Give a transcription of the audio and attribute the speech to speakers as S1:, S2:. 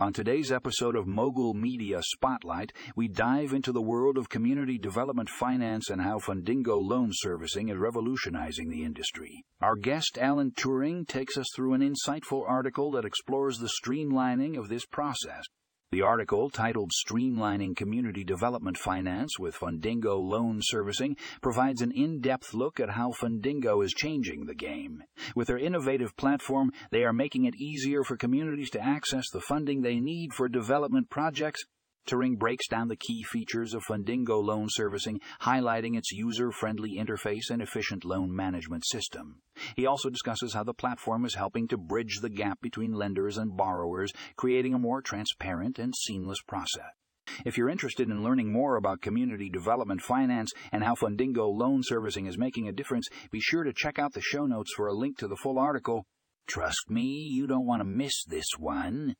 S1: On today's episode of Mogul Media Spotlight, we dive into the world of community development finance and how Fundingo loan servicing is revolutionizing the industry. Our guest, Alan Turing, takes us through an insightful article that explores the streamlining of this process. The article, titled Streamlining Community Development Finance with Fundingo Loan Servicing, provides an in depth look at how Fundingo is changing the game. With their innovative platform, they are making it easier for communities to access the funding they need for development projects Turing breaks down the key features of Fundingo loan servicing, highlighting its user friendly interface and efficient loan management system. He also discusses how the platform is helping to bridge the gap between lenders and borrowers, creating a more transparent and seamless process. If you're interested in learning more about community development finance and how Fundingo loan servicing is making a difference, be sure to check out the show notes for a link to the full article. Trust me, you don't want to miss this one.